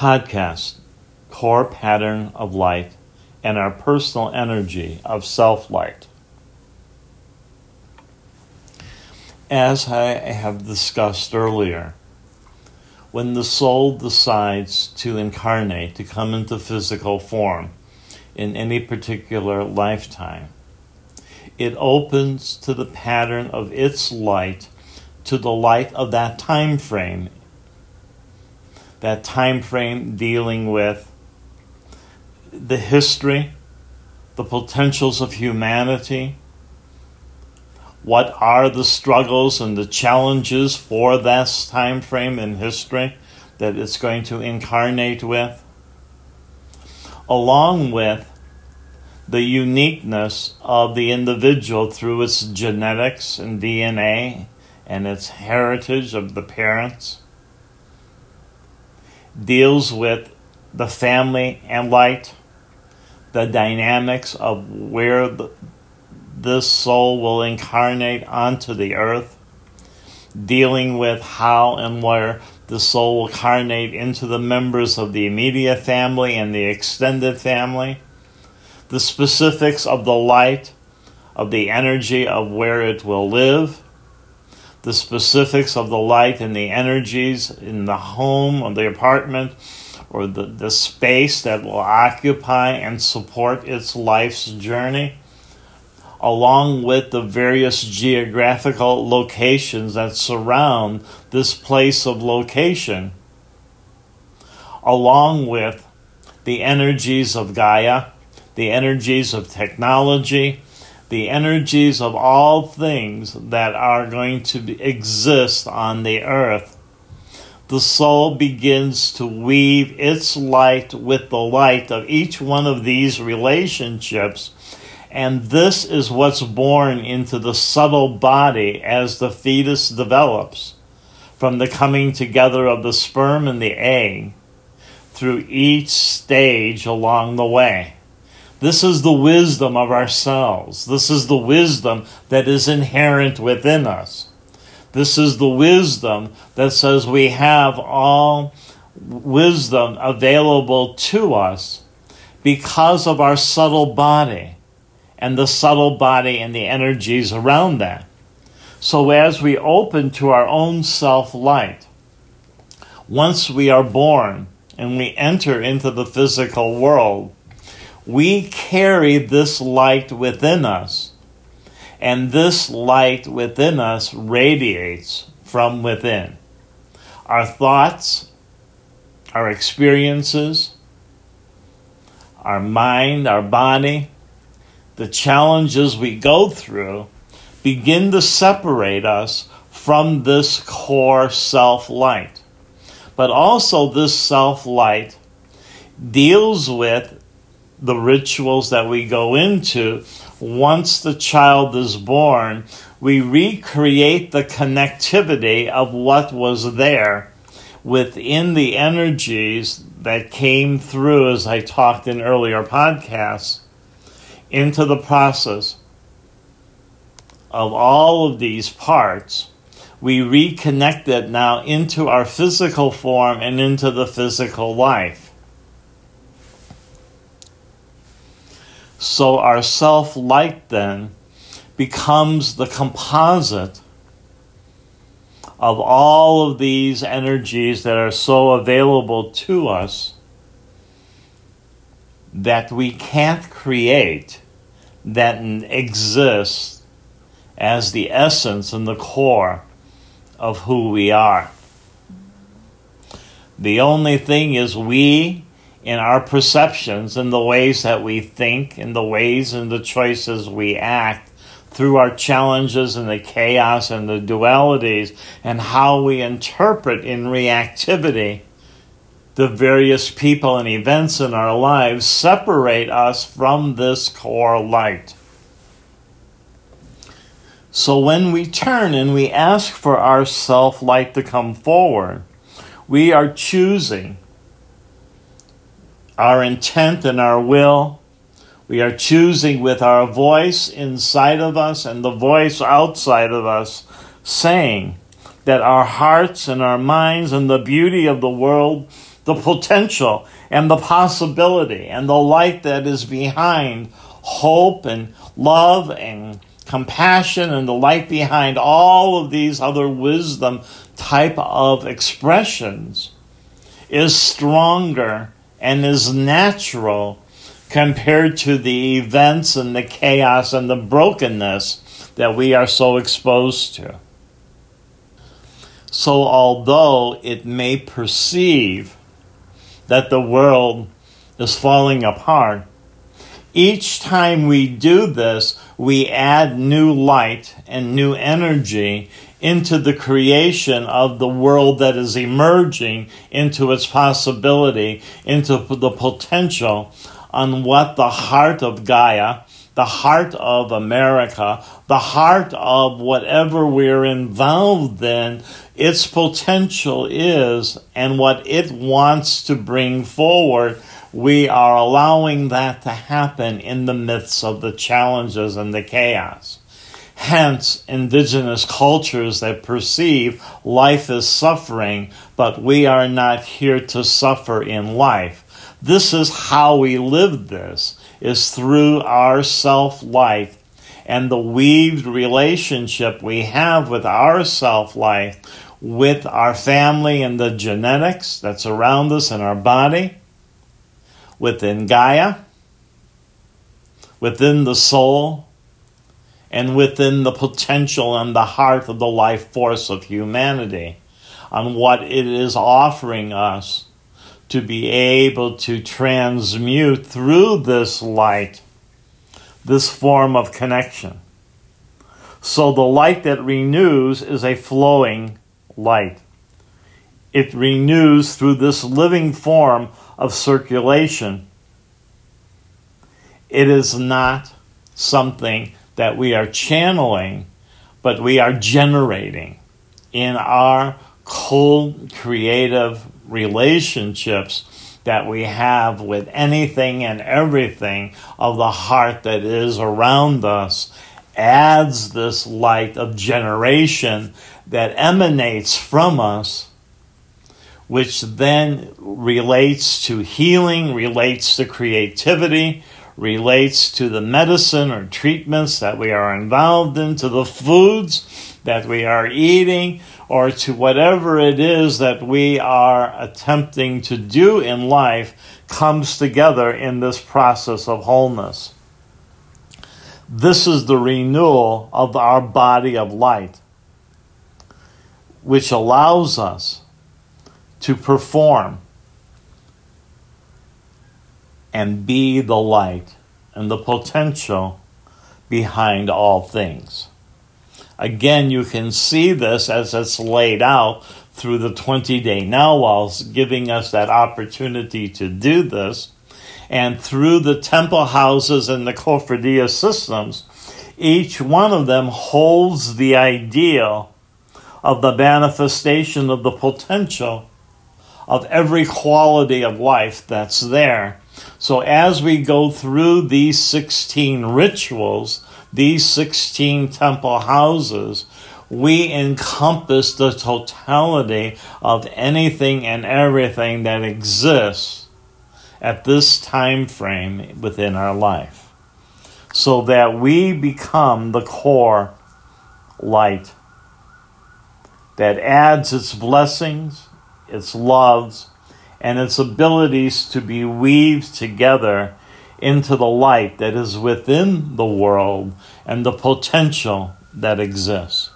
podcast, Core Pattern of Light, and our personal energy of self light. As I have discussed earlier, when the soul decides to incarnate, to come into physical form in any particular lifetime, it opens to the pattern of its light to the light of that time frame that time frame dealing with the history the potentials of humanity what are the struggles and the challenges for this time frame in history that it's going to incarnate with along with the uniqueness of the individual through its genetics and DNA and its heritage of the parents, deals with the family and light, the dynamics of where the, this soul will incarnate onto the earth, dealing with how and where the soul will incarnate into the members of the immediate family and the extended family the specifics of the light, of the energy of where it will live, the specifics of the light and the energies in the home or the apartment or the, the space that will occupy and support its life's journey, along with the various geographical locations that surround this place of location, along with the energies of Gaia the energies of technology, the energies of all things that are going to exist on the earth. The soul begins to weave its light with the light of each one of these relationships. And this is what's born into the subtle body as the fetus develops from the coming together of the sperm and the egg through each stage along the way. This is the wisdom of ourselves. This is the wisdom that is inherent within us. This is the wisdom that says we have all wisdom available to us because of our subtle body and the subtle body and the energies around that. So, as we open to our own self light, once we are born and we enter into the physical world, we carry this light within us, and this light within us radiates from within. Our thoughts, our experiences, our mind, our body, the challenges we go through begin to separate us from this core self light. But also, this self light deals with the rituals that we go into, once the child is born, we recreate the connectivity of what was there within the energies that came through, as I talked in earlier podcasts, into the process of all of these parts. We reconnect it now into our physical form and into the physical life. So our self light then becomes the composite of all of these energies that are so available to us that we can't create, that exist as the essence and the core of who we are. The only thing is, we in our perceptions in the ways that we think in the ways and the choices we act through our challenges and the chaos and the dualities and how we interpret in reactivity the various people and events in our lives separate us from this core light. So when we turn and we ask for our self light to come forward, we are choosing our intent and our will. We are choosing with our voice inside of us and the voice outside of us, saying that our hearts and our minds and the beauty of the world, the potential and the possibility and the light that is behind hope and love and compassion and the light behind all of these other wisdom type of expressions is stronger and is natural compared to the events and the chaos and the brokenness that we are so exposed to. So, although it may perceive that the world is falling apart, each time we do this, we add new light and new energy into the creation of the world that is emerging into its possibility, into the potential on what the heart of Gaia, the heart of America, the heart of whatever we're involved in, its potential is and what it wants to bring forward. We are allowing that to happen in the midst of the challenges and the chaos. Hence, indigenous cultures that perceive life as suffering, but we are not here to suffer in life. This is how we live this, is through our self life and the weaved relationship we have with our self life, with our family and the genetics that's around us in our body, within Gaia, within the soul, and within the potential and the heart of the life force of humanity on what it is offering us to be able to transmute through this light this form of connection. So the light that renews is a flowing light. It renews through this living form of circulation. It is not something that we are channeling, but we are generating in our cold, creative relationships that we have with anything and everything of the heart that is around us adds this light of generation that emanates from us, which then relates to healing, relates to creativity, relates to the medicine or treatments that we are involved in, to the foods that we are eating, or to whatever it is that we are attempting to do in life, comes together in this process of wholeness. This is the renewal of our body of light, which allows us to perform and be the light and the potential behind all things. Again, you can see this as it's laid out through the 20 day now Nawals, giving us that opportunity to do this. And through the temple houses and the Cofradia systems, each one of them holds the ideal of the manifestation of the potential of every quality of life that's there so as we go through these 16 rituals, these 16 temple houses, we encompass the totality of anything and everything that exists at this time frame within our life. So that we become the core light that adds its blessings, its loves, and its abilities to be weaved together into the light that is within the world and the potential that exists.